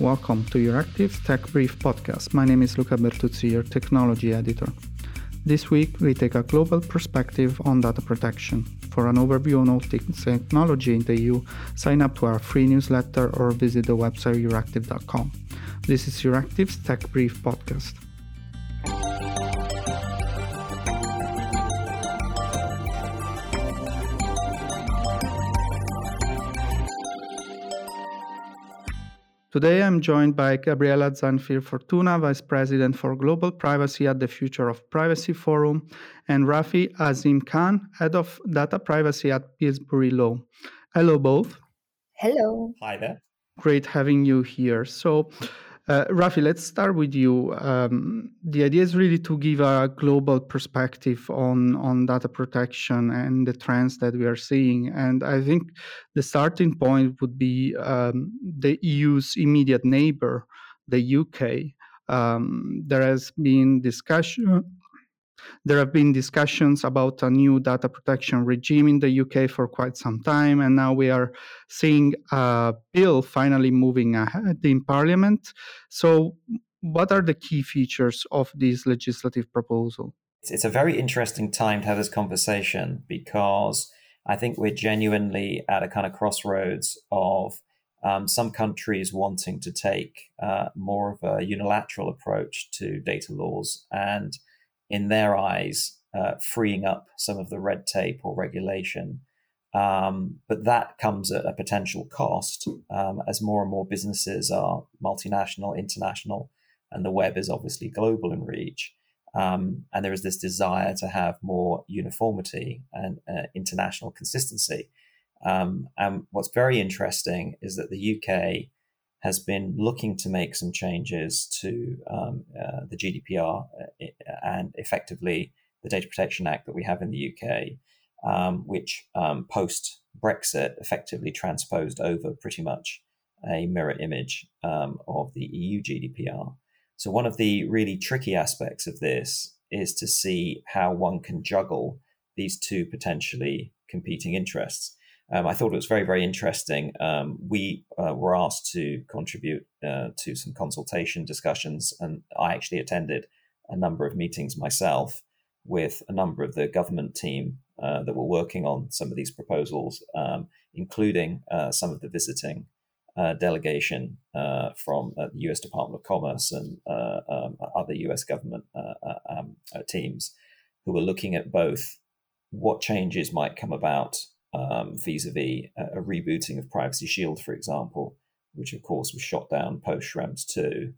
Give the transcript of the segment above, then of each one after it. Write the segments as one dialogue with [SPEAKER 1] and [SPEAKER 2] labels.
[SPEAKER 1] Welcome to Euractiv Tech Brief podcast. My name is Luca Bertuzzi, your technology editor. This week, we take a global perspective on data protection. For an overview on all technology in the EU, sign up to our free newsletter or visit the website euractiv.com. This is Euractiv's Tech Brief podcast. Today I'm joined by Gabriela Zanfir Fortuna, Vice President for Global Privacy at the Future of Privacy Forum, and Rafi Azim Khan, Head of Data Privacy at Pillsbury Law. Hello, both.
[SPEAKER 2] Hello.
[SPEAKER 3] Hi there.
[SPEAKER 1] Great having you here. So, uh, Rafi, let's start with you. Um, the idea is really to give a global perspective on, on data protection and the trends that we are seeing. And I think the starting point would be um, the EU's immediate neighbor, the UK. Um, there has been discussion there have been discussions about a new data protection regime in the UK for quite some time, and now we are seeing a bill finally moving ahead in Parliament. So, what are the key features of this legislative proposal?
[SPEAKER 3] It's a very interesting time to have this conversation because I think we're genuinely at a kind of crossroads of um, some countries wanting to take uh, more of a unilateral approach to data laws and in their eyes, uh, freeing up some of the red tape or regulation. Um, but that comes at a potential cost um, as more and more businesses are multinational, international, and the web is obviously global in reach. Um, and there is this desire to have more uniformity and uh, international consistency. Um, and what's very interesting is that the UK has been looking to make some changes to um, uh, the GDPR uh, and effectively the Data Protection Act that we have in the UK, um, which um, post Brexit effectively transposed over pretty much a mirror image um, of the EU GDPR. So, one of the really tricky aspects of this is to see how one can juggle these two potentially competing interests. Um, I thought it was very, very interesting. Um, we uh, were asked to contribute uh, to some consultation discussions, and I actually attended a number of meetings myself with a number of the government team uh, that were working on some of these proposals, um, including uh, some of the visiting uh, delegation uh, from the US Department of Commerce and um, other US government um, teams who were looking at both what changes might come about um, vis-a-vis a, a, rebooting of Privacy Shield, for example, which of course was shot down post Schrems 2,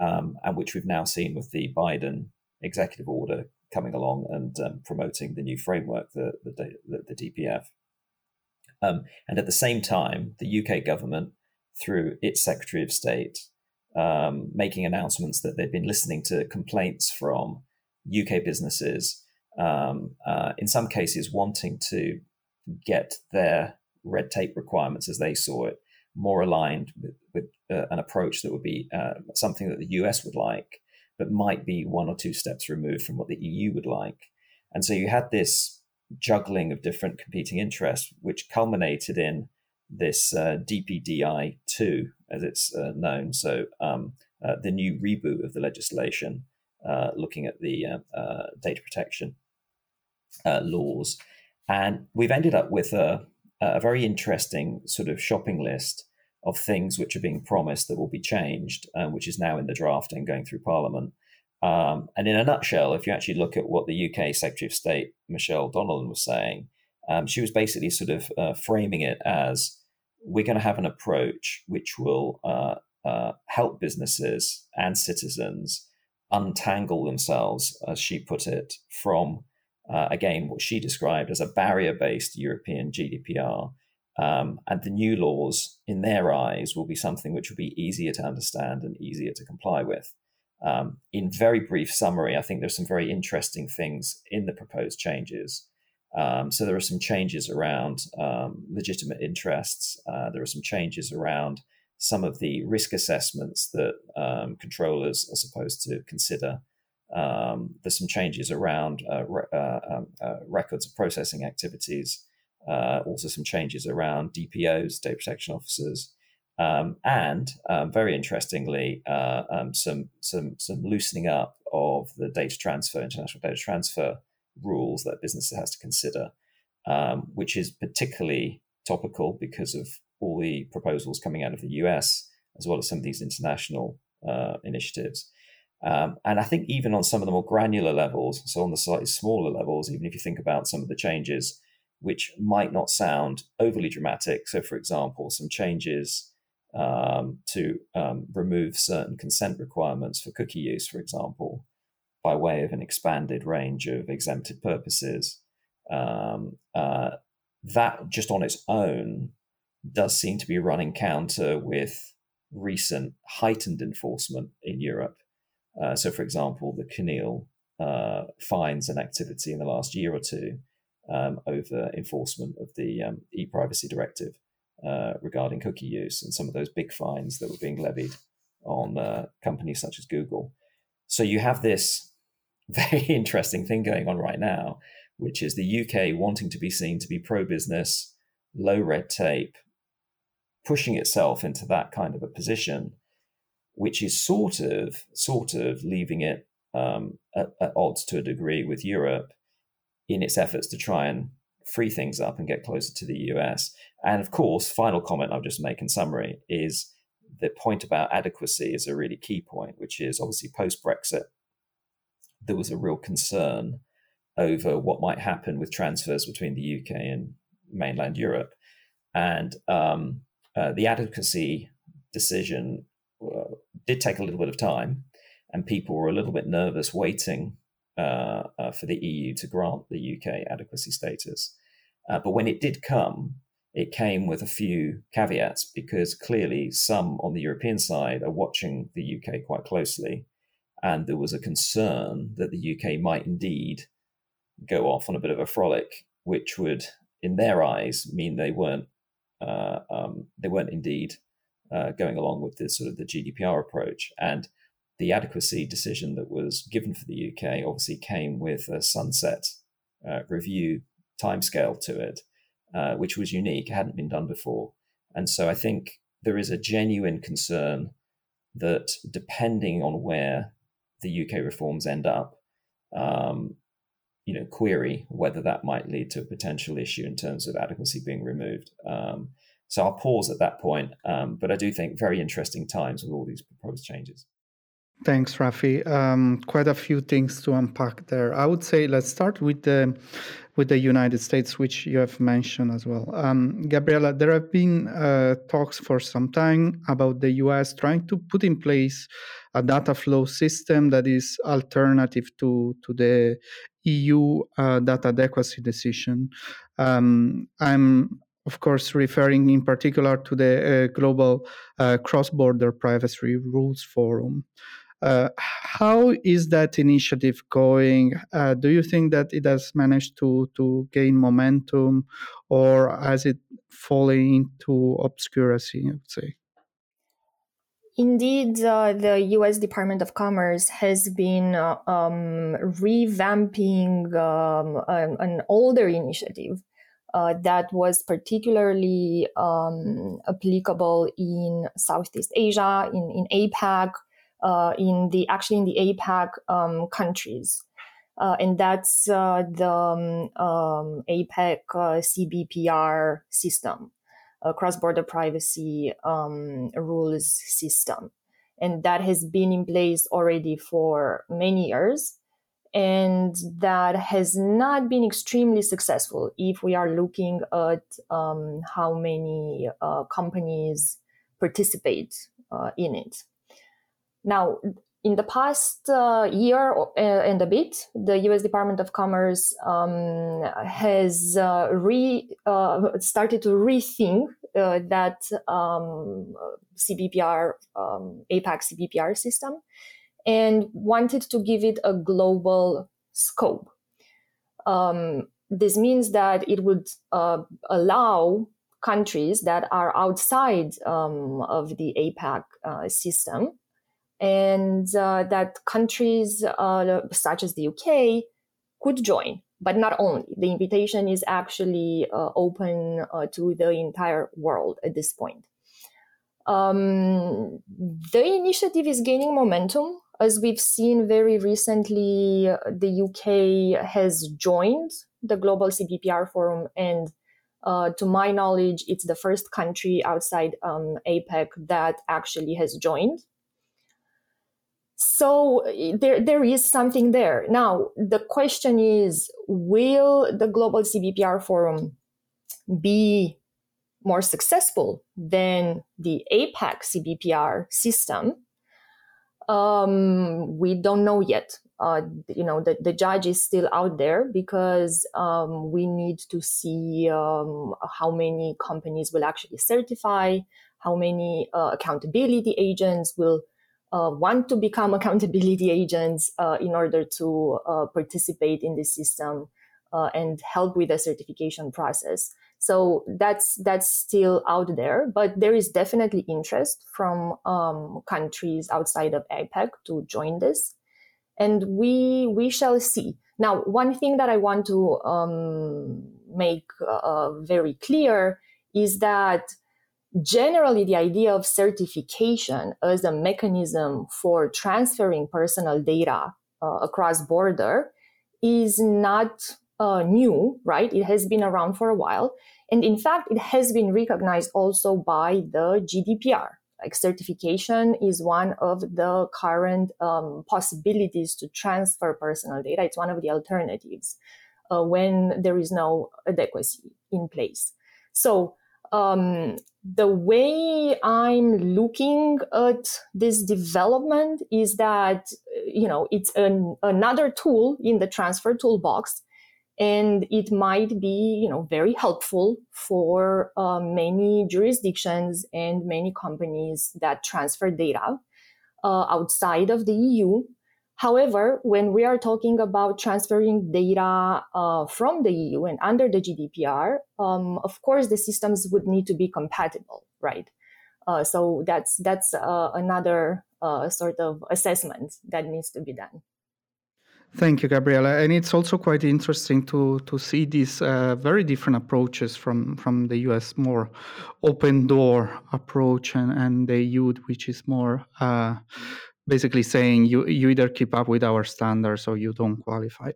[SPEAKER 3] um, and which we've now seen with the Biden executive order coming along and um, promoting the new framework, the, the, the, the DPF. Um, and at the same time, the UK government, through its Secretary of State, um, making announcements that they've been listening to complaints from UK businesses, um, uh, in some cases wanting to get their red tape requirements as they saw it more aligned with, with uh, an approach that would be uh, something that the US would like, but might be one or two steps removed from what the EU would like. And so you had this juggling of different competing interests, which culminated in this uh, DPDI 2, as it's uh, known. So um, uh, the new reboot of the legislation uh, looking at the data protection laws. And we've ended up with a, a very interesting sort of shopping list of things which are being promised that will be changed, um, which is now in the draft and going through Parliament. Um, and in a nutshell, if you actually look at what the UK Secretary of State, Michelle Donelan, was saying, um, she was basically sort of uh, framing it as we're going to have an approach which will uh, uh, help businesses and citizens untangle themselves, as she put it, from uh, again, what she described as a barrier based European GDPR. Um, and the new laws, in their eyes, will be something which will be easier to understand and easier to comply with. Um, in very brief summary, I think there's some very interesting things in the proposed changes. Um, so there are some changes around um, legitimate interests. Uh, there are some changes around some of the risk assessments that um, controllers are supposed to consider um, there's some changes around uh, re- uh, um, uh, records of processing activities, uh, also some changes around DPOs, data protection officers, Um, and um, very interestingly, um, some some some loosening up of the data transfer, international data transfer rules that business has to consider, um, which is particularly topical because of all the proposals coming out of the US, as well as some of these international uh, initiatives. Um, and I think even on some of the more granular levels, so on the slightly smaller levels, even if you think about some of the changes which might not sound overly dramatic. So, for example, some changes um, to um, remove certain consent requirements for cookie use, for example, by way of an expanded range of exempted purposes. Um, uh, that just on its own does seem to be running counter with recent heightened enforcement in Europe. Uh, so, for example, the CNIL uh, fines and activity in the last year or two um, over enforcement of the um, e-privacy directive uh, regarding cookie use and some of those big fines that were being levied on uh, companies such as Google. So you have this very interesting thing going on right now, which is the UK wanting to be seen to be pro-business, low red tape, pushing itself into that kind of a position, which is sort of sort of leaving it um, at, at odds to a degree with Europe in its efforts to try and free things up and get closer to the US. And of course, final comment I'll just make in summary is the point about adequacy is a really key point, which is obviously post Brexit, there was a real concern over what might happen with transfers between the UK and mainland Europe. And um, uh, the adequacy decision uh, did take a little bit of time, and people were a little bit nervous waiting uh, uh, for the EU to grant the UK adequacy status. Uh, but when it did come, it came with a few caveats because clearly some on the European side are watching the UK quite closely. And there was a concern that the UK might indeed go off on a bit of a frolic, which would, in their eyes, mean they weren't uh, um, they weren't indeed uh, going along with this sort of the GDPR approach. And the adequacy decision that was given for the UK obviously came with a sunset uh, review timescale to it, uh, which was unique, hadn't been done before. And so I think there is a genuine concern that depending on where the UK reforms end up, um, you know, query whether that might lead to a potential issue in terms of adequacy being removed. Um, so I'll pause at that point, um, but I do think very interesting times with all these proposed changes.
[SPEAKER 1] Thanks, Rafi. Um, quite a few things to unpack there. I would say let's start with the with the United States, which you have mentioned as well. Um, Gabriela, there have been uh, talks for some time about the U.S. trying to put in place a data flow system that is alternative to to the EU uh, data adequacy decision. Um, I'm of course, referring in particular to the uh, Global uh, Cross Border Privacy Rules Forum. Uh, how is that initiative going? Uh, do you think that it has managed to to gain momentum, or has it fallen into obscurity? I would say.
[SPEAKER 2] Indeed, uh, the U.S. Department of Commerce has been uh, um, revamping um, an, an, older initiative uh, that was particularly um, applicable in Southeast Asia, in, in APEC, uh, in the actually in the APEC um, countries. Uh, and that's uh, the um, um APEC uh, CBPR system, cross-border privacy um, rules system, and that has been in place already for many years, and that has not been extremely successful if we are looking at um, how many uh, companies participate uh, in it. Now, in the past uh, year uh, and a bit, the U.S. Department of Commerce um, has uh, re uh, started to rethink that um, CBPR um, APEC CBPR system, and wanted to give it a global scope. Um, this means that it would uh, allow countries that are outside um, of the APEC system and uh, that countries uh, such as the UK could join. But not only, the invitation is actually uh, open uh, to the entire world at this point. Um, the initiative is gaining momentum. As we've seen very recently, the UK has joined the Global CBPR Forum, and uh, to my knowledge, it's the first country outside um, APEC that actually has joined. So there, there is something there. Now, the question is will the Global CBPR Forum be more successful than the APEC CBPR system? Um, we don't know yet. Uh, you know, the, the judge is still out there because um, we need to see um, how many companies will actually certify, how many uh, accountability agents will uh, want to become accountability agents uh, in order to uh, participate in the system uh, and help with the certification process. So that's that's still out there, but there is definitely interest from um, countries outside of APEC to join this, and we we shall see. Now, one thing that I want to um, make uh, very clear is that generally the idea of certification as a mechanism for transferring personal data uh, across border is not uh, new, right? It has been around for a while. And in fact, it has been recognized also by the GDPR. Like certification is one of the current um, possibilities to transfer personal data. It's one of the alternatives uh, when there is no adequacy in place. So um, the way I'm looking at this development is that you know it's an, another tool in the transfer toolbox and it might be you know very helpful for uh, many jurisdictions and many companies that transfer data uh, outside of the eu however when we are talking about transferring data uh, from the eu and under the gdpr um, of course the systems would need to be compatible right? Uh, so that's that's uh, another uh, sort of assessment that needs to be done
[SPEAKER 1] Thank you, Gabriela. And it's also quite interesting to to see these uh, very different approaches from from the U.S. more open door approach and and the EU, which is more. Uh, basically saying you, you either keep up with our standards or you don't qualify.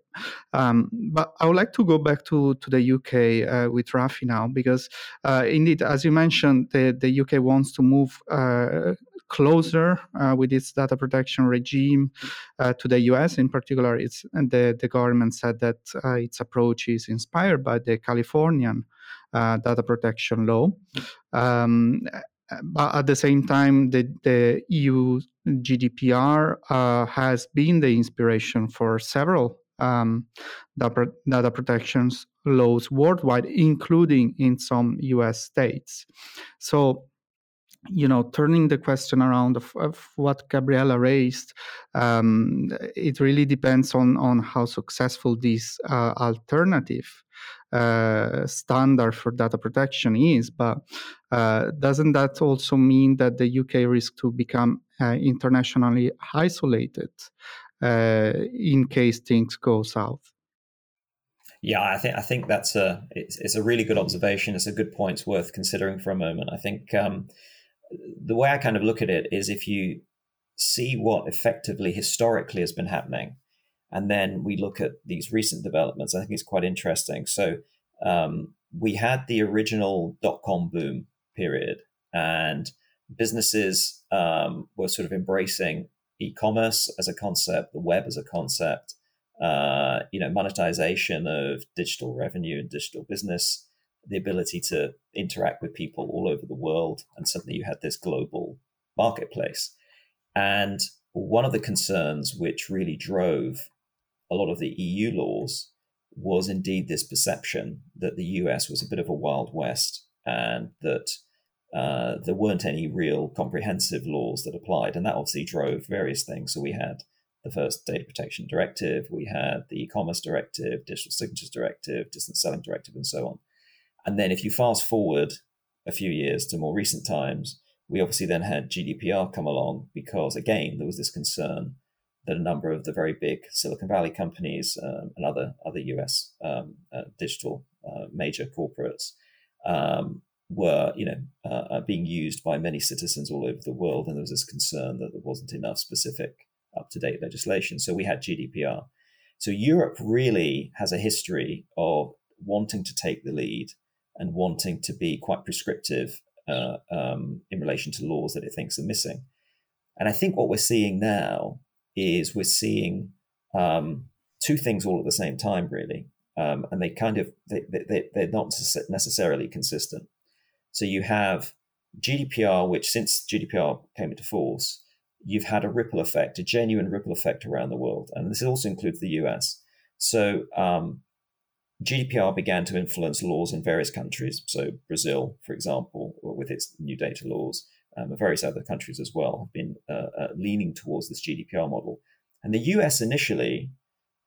[SPEAKER 1] Um, but I would like to go back to, to the UK uh, with Rafi now, because uh, indeed, as you mentioned, the, the UK wants to move uh, closer uh, with its data protection regime uh, to the US. In particular, it's and the, the government said that uh, its approach is inspired by the Californian data protection law. Um, but at the same time, the, the EU GDPR uh, has been the inspiration for several um, data, data protections laws worldwide, including in some US states. So you know, turning the question around of, of what Gabriela raised, um, it really depends on on how successful this uh, alternative uh, standard for data protection is. But uh, doesn't that also mean that the UK risks to become uh, internationally isolated uh, in case things go south?
[SPEAKER 3] Yeah, I think I think that's a it's, it's a really good observation. It's a good point. It's worth considering for a moment. I think. Um, the way I kind of look at it is if you see what effectively historically has been happening, and then we look at these recent developments, I think it's quite interesting. So um, we had the original dot com boom period, and businesses um, were sort of embracing e-commerce as a concept, the web as a concept, uh, you know, monetization of digital revenue and digital business the ability to interact with people all over the world. And suddenly you had this global marketplace. And one of the concerns which really drove a lot of the EU laws was indeed this perception that the US was a bit of a Wild West and that uh, there weren't any real comprehensive laws that applied. And that obviously drove various things. So we had the first data protection directive, we had the e commerce directive, digital signatures directive, distance selling directive, and so on. And then if you fast forward a few years to more recent times, we obviously then had GDPR come along because, again, there was this concern that a number of the very big Silicon Valley companies um, and other other US um, uh, digital uh, major corporates um, were, you know, uh, being used by many citizens all over the world, and there was this concern that there wasn't enough specific, up-to-date legislation. So we had GDPR. So Europe really has a history of wanting to take the lead and wanting to be quite prescriptive uh, um, in relation to laws that it thinks are missing. And I think what we're seeing now is we're seeing um, two things all at the same time, really, um, and they kind of they, they, they're not necessarily consistent. So you have GDPR, which since GDPR came into force, you've had a ripple effect, a genuine ripple effect around the world, and this also includes the US. So um, GDPR began to influence laws in various countries. So Brazil, for example, with its new data laws, um, various other countries as well have been uh, uh, leaning towards this GDPR model. And the US initially,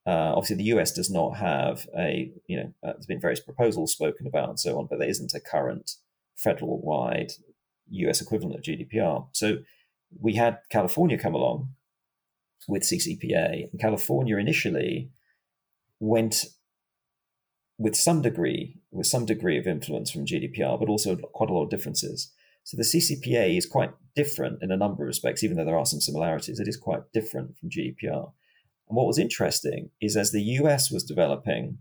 [SPEAKER 3] uh, obviously, the US does not have a, you know, uh, there's been various proposals spoken about and so on, but there isn't a current federal wide US equivalent of GDPR. So we had California come along with CCPA, and California initially went with some degree, with some degree of influence from GDPR, but also quite a lot of differences. So the CCPA is quite different in a number of respects, even though there are some similarities. It is quite different from GDPR. And what was interesting is as the US was developing,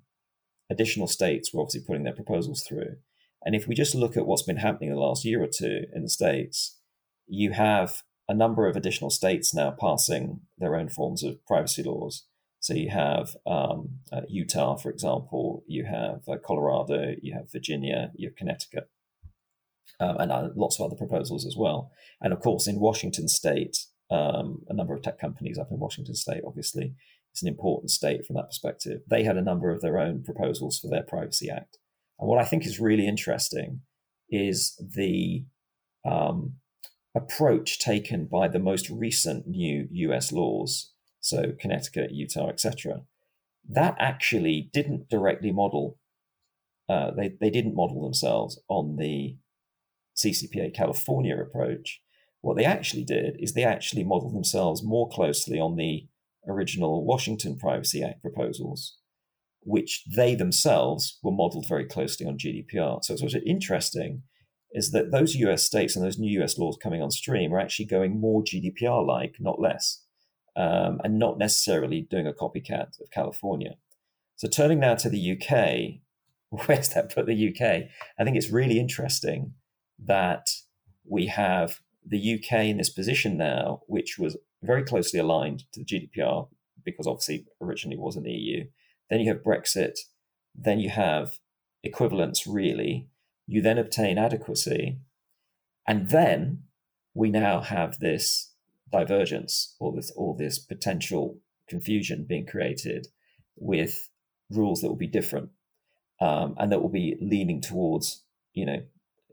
[SPEAKER 3] additional states were obviously putting their proposals through. And if we just look at what's been happening in the last year or two in the states, you have a number of additional states now passing their own forms of privacy laws. So you have um, uh, Utah, for example, you have uh, Colorado, you have Virginia, you have Connecticut, um, and uh, lots of other proposals as well. And of course, in Washington State, um, a number of tech companies up in Washington State, obviously, it's an important state from that perspective. They had a number of their own proposals for their Privacy Act. And what I think is really interesting is the um, approach taken by the most recent new US laws so Connecticut, Utah, etc., that actually didn't directly model. Uh, they they didn't model themselves on the CCPA California approach. What they actually did is they actually modeled themselves more closely on the original Washington Privacy Act proposals, which they themselves were modeled very closely on GDPR. So it's what's interesting is that those US states and those new US laws coming on stream are actually going more GDPR like, not less um, and not necessarily doing a copycat of California. So turning now to the UK, where does that put the UK? I think it's really interesting that we have the UK in this position now, which was very closely aligned to the GDPR because obviously originally was in the EU. Then you have Brexit. Then you have equivalence, really. You then obtain adequacy. And then we now have this divergence or this all this potential confusion being created with rules that will be different um, and that will be leaning towards you know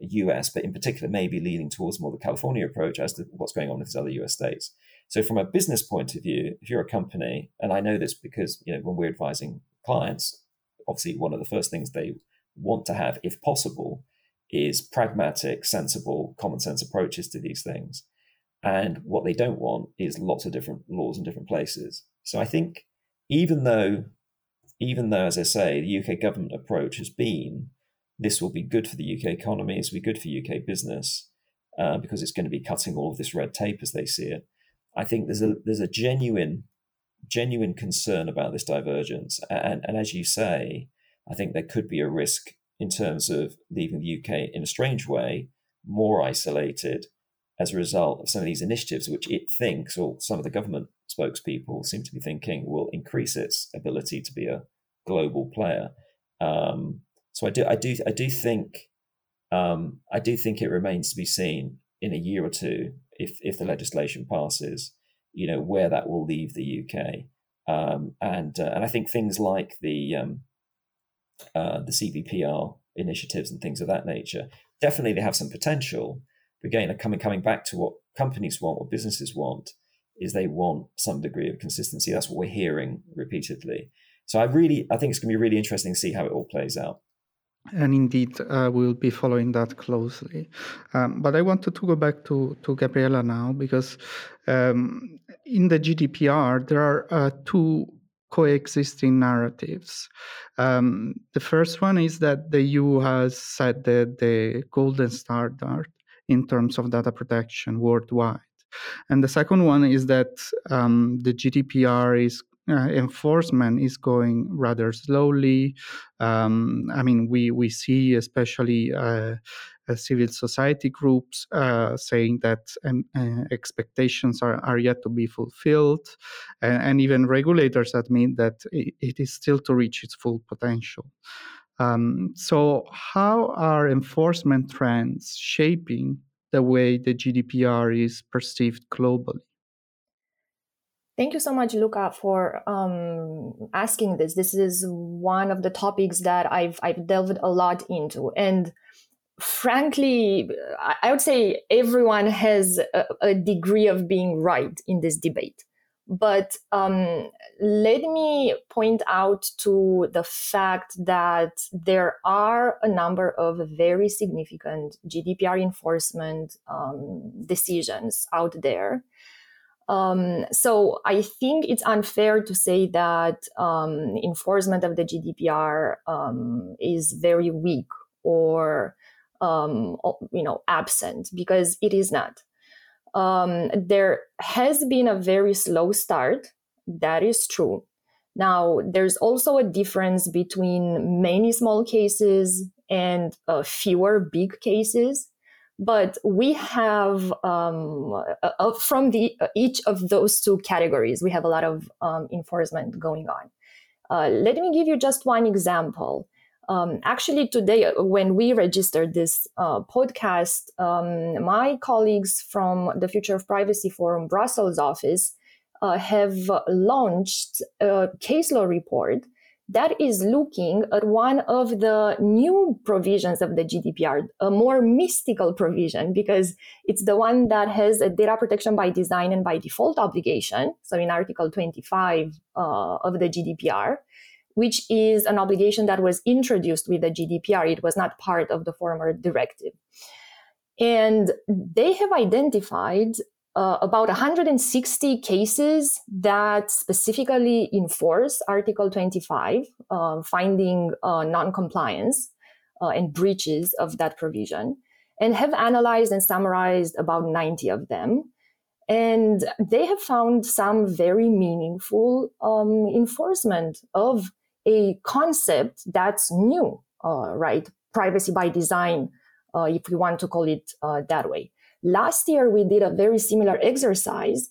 [SPEAKER 3] US, but in particular maybe leaning towards more the California approach as to what's going on with these other US states. So from a business point of view, if you're a company, and I know this because you know when we're advising clients, obviously one of the first things they want to have, if possible, is pragmatic, sensible, common sense approaches to these things. And what they don't want is lots of different laws in different places. So I think even though, even though, as I say, the UK government approach has been this will be good for the UK economy, this will be good for UK business, uh, because it's going to be cutting all of this red tape as they see it. I think there's a there's a genuine genuine concern about this divergence, and and as you say, I think there could be a risk in terms of leaving the UK in a strange way more isolated as a result of some of these initiatives, which it thinks, or some of the government spokespeople seem to be thinking, will increase its ability to be a global player. Um, so I do, I do, I do think, um, I do think it remains to be seen in a year or two if if the legislation passes, you know, where that will leave the UK. Um, and uh, and I think things like the um, uh, the CBPR initiatives and things of that nature definitely they have some potential again, coming coming back to what companies want, what businesses want, is they want some degree of consistency. That's what we're hearing repeatedly. So I really, I think it's going to be really interesting to see how it all plays out.
[SPEAKER 1] And indeed, uh, we'll be following that closely. Um, but I wanted to go back to, to Gabriela now because um, in the GDPR, there are uh, two coexisting narratives. Um, the first one is that the EU has set the, the golden standard in terms of data protection worldwide. And the second one is that um, the GDPR is uh, enforcement is going rather slowly. Um, I mean, we we see especially uh, uh, civil society groups uh, saying that um, expectations are, are yet to be fulfilled, and, and even regulators admit that it, it is still to reach its full potential. Um, so, how are enforcement trends shaping the way the GDPR is perceived globally?
[SPEAKER 2] Thank you so much, Luca, for um, asking this. This is one of the topics that I've I've delved a lot into, and frankly, I would say everyone has a, a degree of being right in this debate. But um, let me point out to the fact that there are a number of very significant GDPR enforcement um, decisions out there. Um, so I think it's unfair to say that um, enforcement of the GDPR um, is very weak or um, you know absent because it is not um, there has been a very slow start. That is true. Now, there's also a difference between many small cases and uh, fewer big cases. But we have, um, uh, uh from the, uh, each of those two categories, we have a lot of um, enforcement going on. Uh, let me give you just one example. Um, actually, today, uh, when we registered this uh, podcast, um, my colleagues from the Future of Privacy Forum Brussels office uh, have launched a case law report that is looking at one of the new provisions of the GDPR, a more mystical provision, because it's the one that has a data protection by design and by default obligation. So in Article 25 uh, of the GDPR which is an obligation that was introduced with the GDPR. It was not part of the former directive. And they have identified uh, about 160 cases that specifically enforce Article 25, uh, finding uh, non-compliance uh, and breaches of that provision, and have analyzed and summarized about 90 of them. And they have found some very meaningful um, enforcement of a concept that's new, uh, right? Privacy by design, uh, if we want to call it uh, that way. Last year, we did a very similar exercise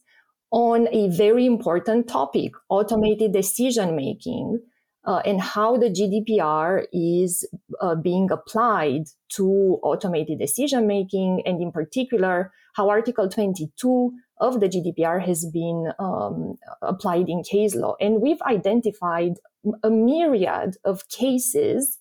[SPEAKER 2] on a very important topic automated decision making uh, and how the GDPR is uh, being applied to automated decision making, and in particular, how Article 22 of the GDPR has been um, applied in case law. And we've identified a myriad of cases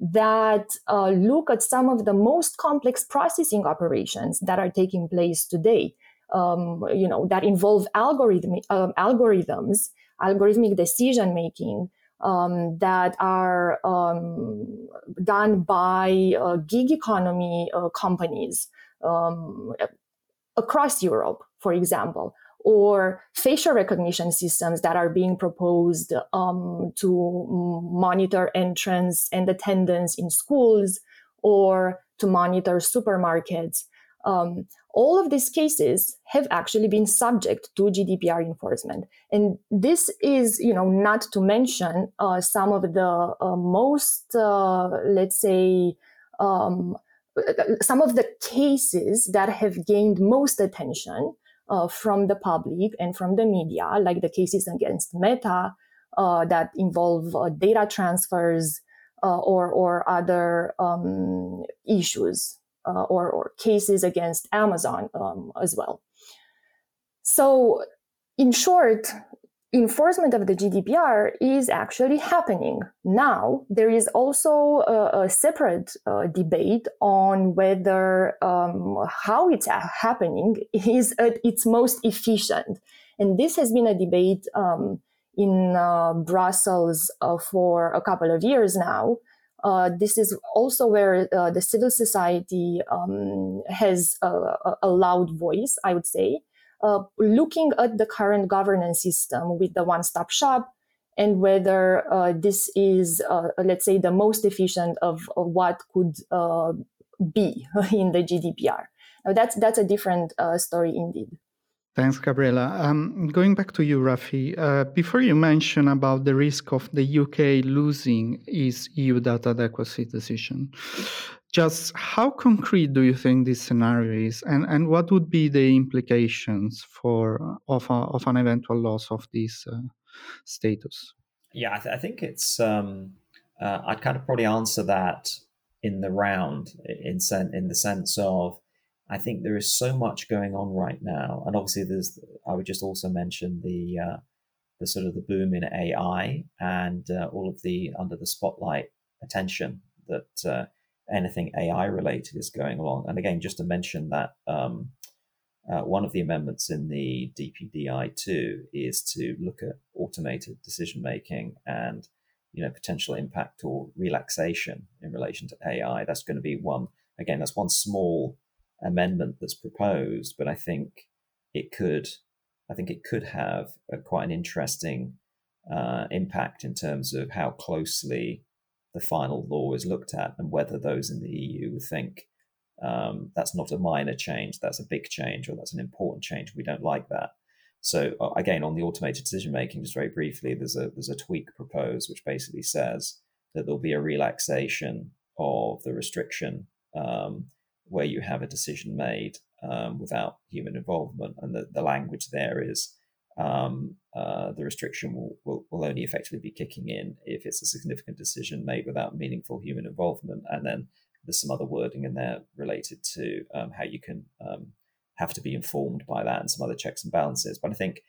[SPEAKER 2] that uh, look at some of the most complex processing operations that are taking place today. Um, you know that involve algorithm, uh, algorithms, algorithmic decision making um, that are um, done by uh, gig economy uh, companies um, across Europe, for example, or facial recognition systems that are being proposed um, to monitor entrance and attendance in schools or to monitor supermarkets. Um, all of these cases have actually been subject to GDPR enforcement. And this is, you know, not to mention uh, some of the uh, most, uh, let's say, um, some of the cases that have gained most attention uh, from the public and from the media, like the cases against Meta uh, that involve uh, data transfers or, or other um, issues uh, or, or cases against Amazon um, as well. So, in short, enforcement of the GDPR is actually happening now. There is also a, a separate uh, debate on whether um, how it's happening is at its most efficient. And this has been a debate um, in uh, Brussels uh, for a couple of years now. Uh, this is also where uh, the civil society um, has a, a loud voice, I would say uh, looking at the current governance system with the one-stop shop and whether uh, this is, uh, let's say, the most efficient of, of what could uh, be in the GDPR. Now, that's that's a different story indeed.
[SPEAKER 1] Thanks, Gabriela. Um, going back to you, Rafi, uh, before you mention about the risk of the UK losing its EU data adequacy decision, just how concrete do you think this scenario is, and, and what would be the implications for of, a, of an eventual loss of this uh, status?
[SPEAKER 3] Yeah, I, th- I think it's. Um, uh, I'd kind of probably answer that in the round, in sen- in the sense of I think there is so much going on right now, and obviously there's. I would just also mention the uh, the sort of the boom in AI and uh, all of the under the spotlight attention that uh, anything AI related is going along. And again, just to mention that um, uh, one of the amendments in the DPDI two is to look at automated decision making and you know potential impact or relaxation in relation to AI. That's going to be one. Again, that's one small amendment that's proposed, but I think it could, I think it could have a, quite an interesting uh, impact in terms of how closely the final law is looked at and whether those in the EU would think um, that's not a minor change, that's a big change, or that's an important change. We don't like that. So uh, again, on the automated decision making, just very briefly, there's a there's a tweak proposed which basically says that there'll be a relaxation of the restriction um, where you have a decision made um, without human involvement. And the, the language there is um, uh, the restriction will, will, will, only effectively be kicking in if it's a significant decision made without meaningful human involvement. And then there's some other wording in there related to um, how you can um, have to be informed by that and some other checks and balances. But I think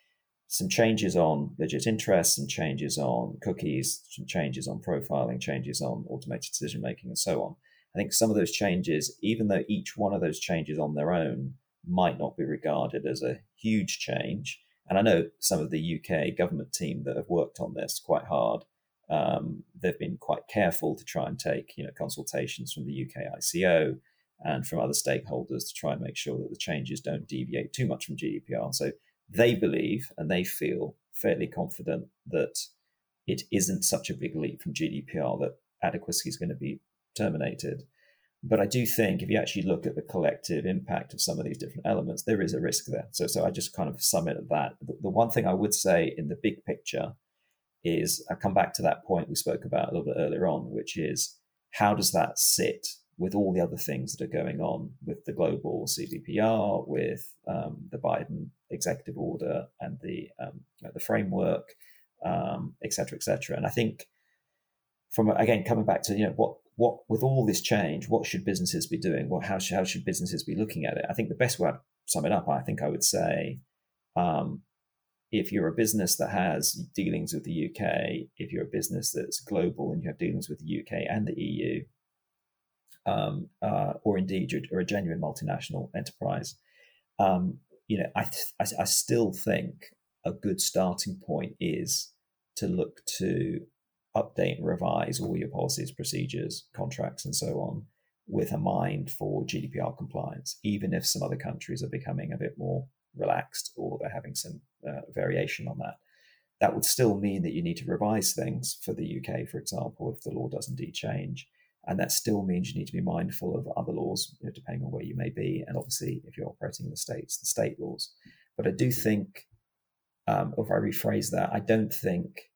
[SPEAKER 3] some changes on legit interests, some changes on cookies, some changes on profiling, changes on automated decision making, and so on. I think some of those changes, even though each one of those changes on their own might not be regarded as a huge change, and I know some of the UK government team that have worked on this quite hard. Um, they've been quite careful to try and take you know consultations from the UK ICO and from other stakeholders to try and make sure that the changes don't deviate too much from GDPR. So they believe and they feel fairly confident that it isn't such a big leap from GDPR that adequacy is going to be terminated. But I do think if you actually look at the collective impact of some of these different elements, there is a risk there. So, so I just kind of sum it at that. The, one thing I would say in the big picture is I come back to that point we spoke about a little bit earlier on, which is how does that sit with all the other things that are going on with the global CBPR, with um, the Biden executive order and the um, the framework, um, et cetera, et cetera. And I think from again coming back to you know what what with all this change, what should businesses be doing? Well, how should, how should businesses be looking at it? I think the best way to sum it up, I think I would say, um, if you're a business that has dealings with the UK, if you're a business that's global and you have dealings with the UK and the EU, um, uh, or indeed you're, a genuine multinational enterprise, um, you know, I, th- I, I still think a good starting point is to look to update and revise all your policies, procedures, contracts, and so on with a mind for GDPR compliance, even if some other countries are becoming a bit more relaxed or they're having some uh, variation on that. That would still mean that you need to revise things for the UK, for example, if the law does indeed change. And that still means you need to be mindful of other laws, you know, depending on where you may be. And obviously, if you're operating in the States, the state laws. But I do think, um, if I rephrase that, I don't think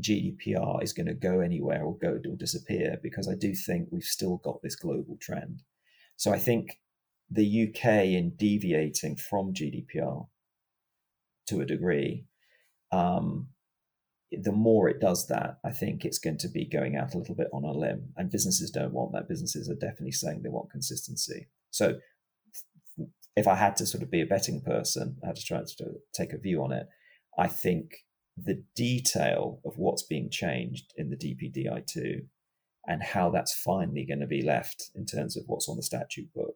[SPEAKER 3] GDPR is going to go anywhere or go or disappear because I do think we've still got this global trend. So I think the UK in deviating from GDPR to a degree, um, the more it does that, I think it's going to be going out a little bit on a limb. And businesses don't want that. Businesses are definitely saying they want consistency. So if I had to sort of be a betting person, I had to try to take a view on it. I think the detail of what's being changed in the DPDI2 and how that's finally going to be left in terms of what's on the statute book.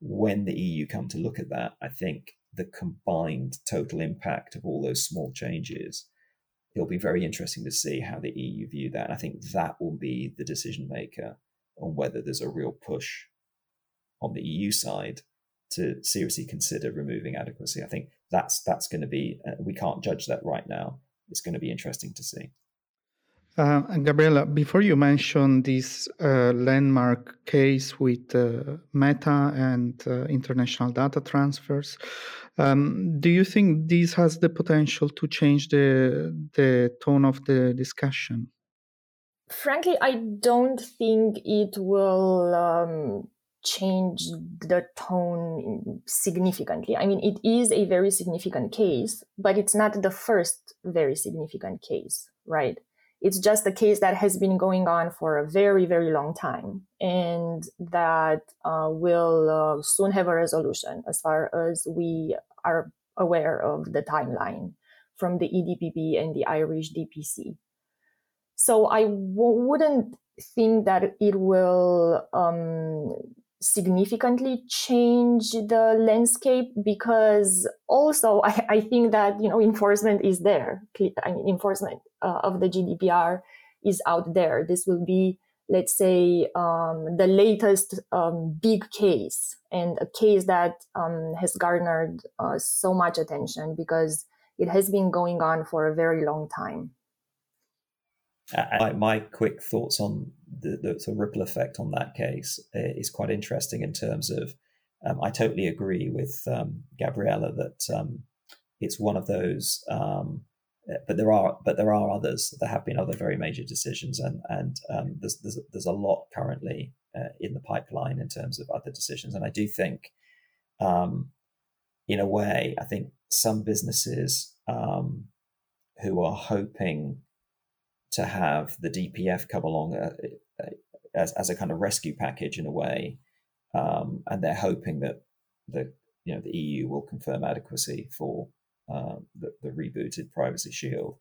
[SPEAKER 3] When the EU come to look at that, I think the combined total impact of all those small changes, it'll be very interesting to see how the EU view that. And I think that will be the decision maker on whether there's a real push on the EU side to seriously consider removing adequacy. I think that's that's going to be uh, we can't judge that right now it's going to be interesting to see.
[SPEAKER 1] Uh, Gabriela, before you mention this uh, landmark case with uh, Meta and uh, international data transfers, um, do you think this has the potential to change the the tone of the discussion?
[SPEAKER 2] Frankly, I don't think it will um, change the tone significantly. I mean, it is a very significant case, but it's not the first very significant case, right? It's just a case that has been going on for a very, very long time and that uh, will uh, soon have a resolution as far as we are aware of the timeline from the EDPB and the Irish DPC. So I w- wouldn't think that it will um, significantly change the landscape because also I, I, think that you know enforcement is there. I mean enforcement uh, of the gdpr is out there. This will be let's say um, the latest um, big case and a case that um, has garnered uh, so much attention because it has been going on for a very long time
[SPEAKER 3] my, my quick thoughts on the, the of ripple effect on that case uh, is quite interesting in terms of um, I totally agree with um, Gabriela that um, it's one of those, um, uh, but there are but there are others. There have been other very major decisions, and and um, there's, there's there's a lot currently uh, in the pipeline in terms of other decisions. And I do think, um, in a way, I think some businesses who are hoping to have the DPF come along uh, uh, as, as a kind of rescue package in a way, um, and they're hoping that the you know the EU will confirm adequacy for uh, the, the, rebooted Privacy Shield.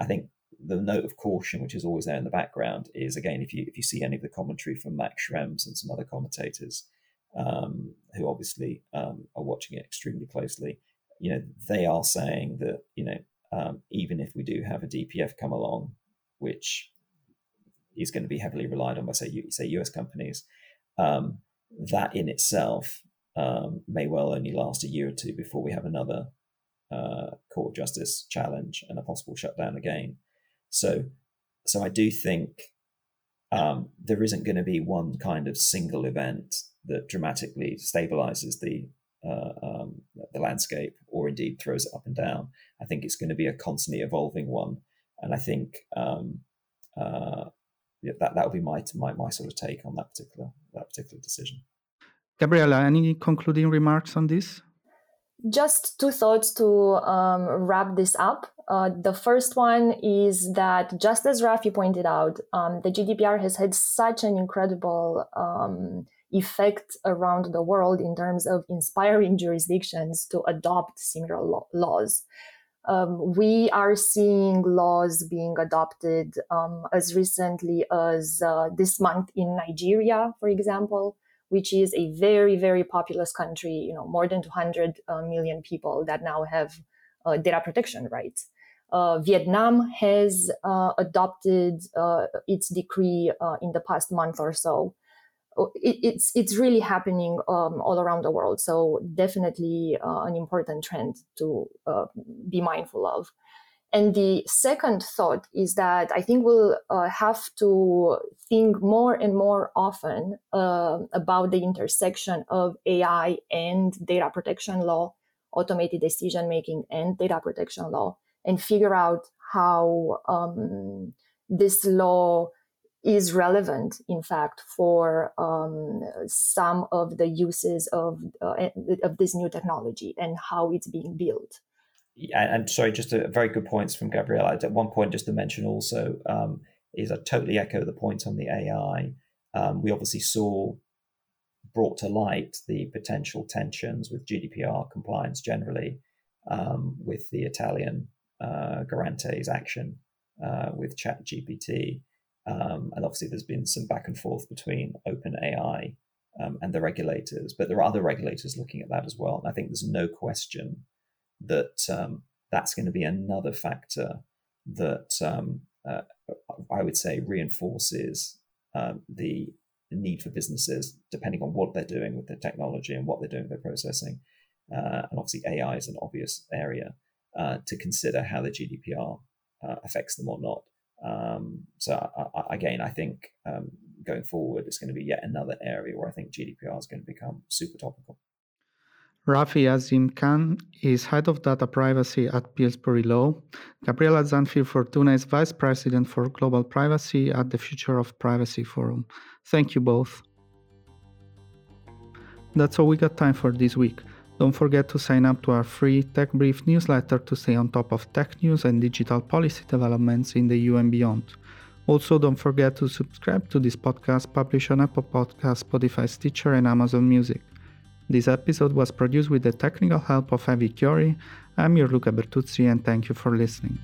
[SPEAKER 3] I think the note of caution, which is always there in the background, is again if you if you see any of the commentary from Max Schrems and some other commentators um, who obviously um, are watching it extremely closely, you know they are saying that you know um, even if we do have a DPF come along, which is going to be heavily relied on by say say US companies, um, that in itself um, may well only last a year or two before we have another uh, court justice challenge and a possible shutdown again. So, so I do think um, there isn't going to be one kind of single event that dramatically stabilizes the uh, um, the landscape or indeed throws it up and down. I think it's going to be a constantly evolving one and I think um, uh, yeah, that that would be my, my my sort of take on that particular that particular decision.
[SPEAKER 1] Gabriela, any concluding remarks on this?
[SPEAKER 2] Just two thoughts to um, wrap this up. Uh, the first one is that, just as Rafi pointed out, um, the GDPR has had such an incredible um, effect around the world in terms of inspiring jurisdictions to adopt similar lo- laws. Um, we are seeing laws being adopted um, as recently as uh, this month in Nigeria, for example, which is a very, very populous country. You know, more than 200 uh, million people that now have uh, data protection rights. Uh, Vietnam has uh, adopted uh, its decree in the past month or so it, it's it's really happening um, all around the world. So definitely uh, an important trend to uh, be mindful of. And the second thought is that I think we'll uh, have to think more and more often uh, about the intersection of AI and data protection law, automated decision making, and data protection law, and figure out how um, this law is relevant, in fact, for um, some of the uses of uh, of this new technology and how it's being built.
[SPEAKER 3] Yeah, and sorry, just a very good points from Gabriela. At one point, just to mention also um, is I totally echo the point on the AI. Um, we obviously saw brought to light the potential tensions with GDPR compliance generally, um, with the Italian uh, Garante's action uh, with ChatGPT. Um, and obviously, there's been some back and forth between OpenAI um, and the regulators, but there are other regulators looking at that as well. And I think there's no question that um, that's going to be another factor that um, uh, I would say reinforces um, the need for businesses, depending on what they're doing with their technology and what they're doing with their processing. Uh, and obviously, AI is an obvious area uh, to consider how the GDPR uh, affects them or not. Um, so I, again, I think um, going forward, it's going to be yet another area where I think GDPR is going to become super topical.
[SPEAKER 1] Rafi Azim Khan is head of data privacy at Pillsbury Law. Gabriela Zanfir Fortuna is vice president for global privacy at the Future of Privacy Forum. Thank you both. That's all we got time for this week. Don't forget to sign up to our free Tech Brief newsletter to stay on top of tech news and digital policy developments in the EU and beyond. Also, don't forget to subscribe to this podcast published on Apple Podcasts, Spotify, Stitcher, and Amazon Music. This episode was produced with the technical help of Avi Chiori. I'm your Luca Bertuzzi, and thank you for listening.